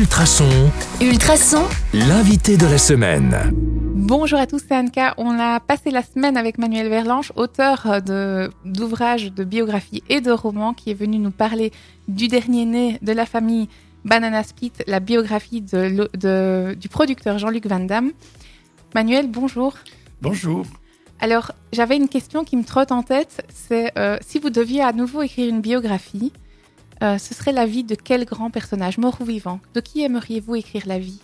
Ultrason, Ultrason, l'invité de la semaine. Bonjour à tous, c'est Anka. On a passé la semaine avec Manuel Verlanche, auteur de- d'ouvrages de biographies et de romans, qui est venu nous parler du dernier né de la famille Banana Split, la biographie de de- du producteur Jean-Luc Van Damme. Manuel, bonjour. Bonjour. Alors, j'avais une question qui me trotte en tête, c'est euh, si vous deviez à nouveau écrire une biographie, euh, ce serait la vie de quel grand personnage, mort ou vivant? De qui aimeriez-vous écrire la vie?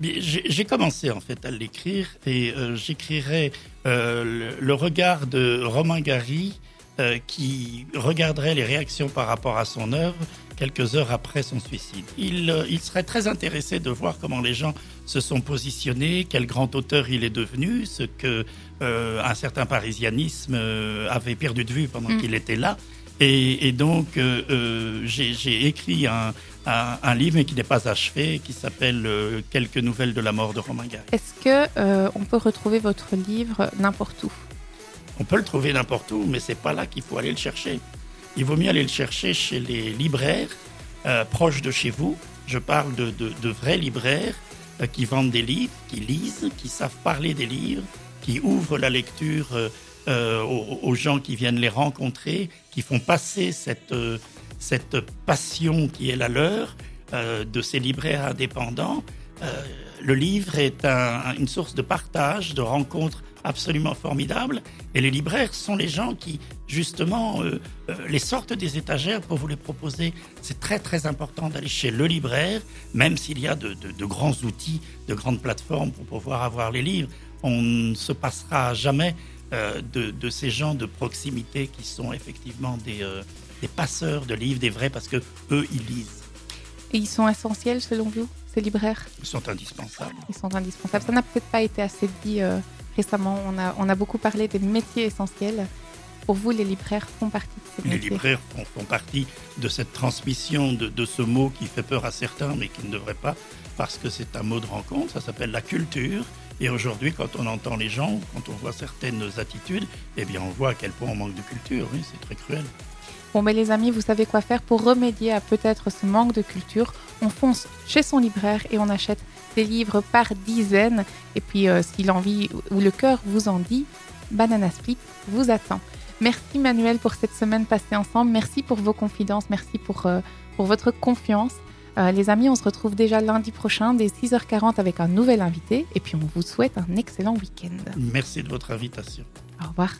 J'ai commencé en fait à l'écrire et euh, j'écrirai euh, le, le regard de Romain Gary euh, qui regarderait les réactions par rapport à son œuvre quelques heures après son suicide. Il, il serait très intéressé de voir comment les gens se sont positionnés, quel grand auteur il est devenu, ce que un certain parisianisme avait perdu de vue pendant Mm. qu'il était là. Et, et donc, euh, euh, j'ai écrit un, un, un livre, mais qui n'est pas achevé, qui s'appelle euh, Quelques nouvelles de la mort de Romain Gary. Est-ce que euh, on peut retrouver votre livre n'importe où? On peut le trouver n'importe où, mais c'est pas là qu'il faut aller le chercher. Il vaut mieux aller le chercher chez les libraires euh, proches de chez vous. Je parle de, de- de vrais libraires qui vendent des livres, qui lisent, qui savent parler des livres, qui ouvrent la lecture euh, aux, gens qui viennent les rencontrer, qui font passer cette, euh, cette passion qui est la leur euh, de ces libraires indépendants. Le livre est un- une source de partage, de rencontres absolument formidables. Et les libraires sont les gens qui, justement, les sortent des étagères pour vous les proposer. C'est très, très important d'aller chez le libraire, même s'il y a de, grands outils, de grandes plateformes pour pouvoir avoir les livres. On ne se passera jamais de, de ces gens de proximité qui sont effectivement des, euh, des passeurs de livres, des vrais, parce que eux, ils lisent. Et ils sont essentiels selon vous, ces libraires? Ils sont indispensables. Ils sont indispensables. Ça n'a peut-être pas été assez dit euh, récemment. On a, on a beaucoup parlé des métiers essentiels. Pour vous, les libraires font partie de ces Les libraires font, font partie de cette transmission de, de ce mot qui fait peur à certains, mais qui ne devrait pas, parce que c'est un mot de rencontre, ça s'appelle la culture. Et aujourd'hui, quand on entend les gens, quand on voit certaines attitudes, eh bien, on voit à quel point on manque de culture. C'est très cruel. Bon, mais les amis, vous savez quoi faire pour remédier à peut-être ce manque de culture? On fonce chez son libraire et on achète des livres par dizaines. Et puis, euh, si l'envie ou le cœur vous en dit, Banana Split vous attend. Merci Manuel pour cette semaine passée ensemble. Merci pour vos confidences. Merci pour, euh, pour votre confiance. Euh, les amis, on se retrouve déjà lundi prochain dès 6h40 avec un nouvel invité. Et puis, on vous souhaite un excellent week-end. Merci de votre invitation. Au revoir.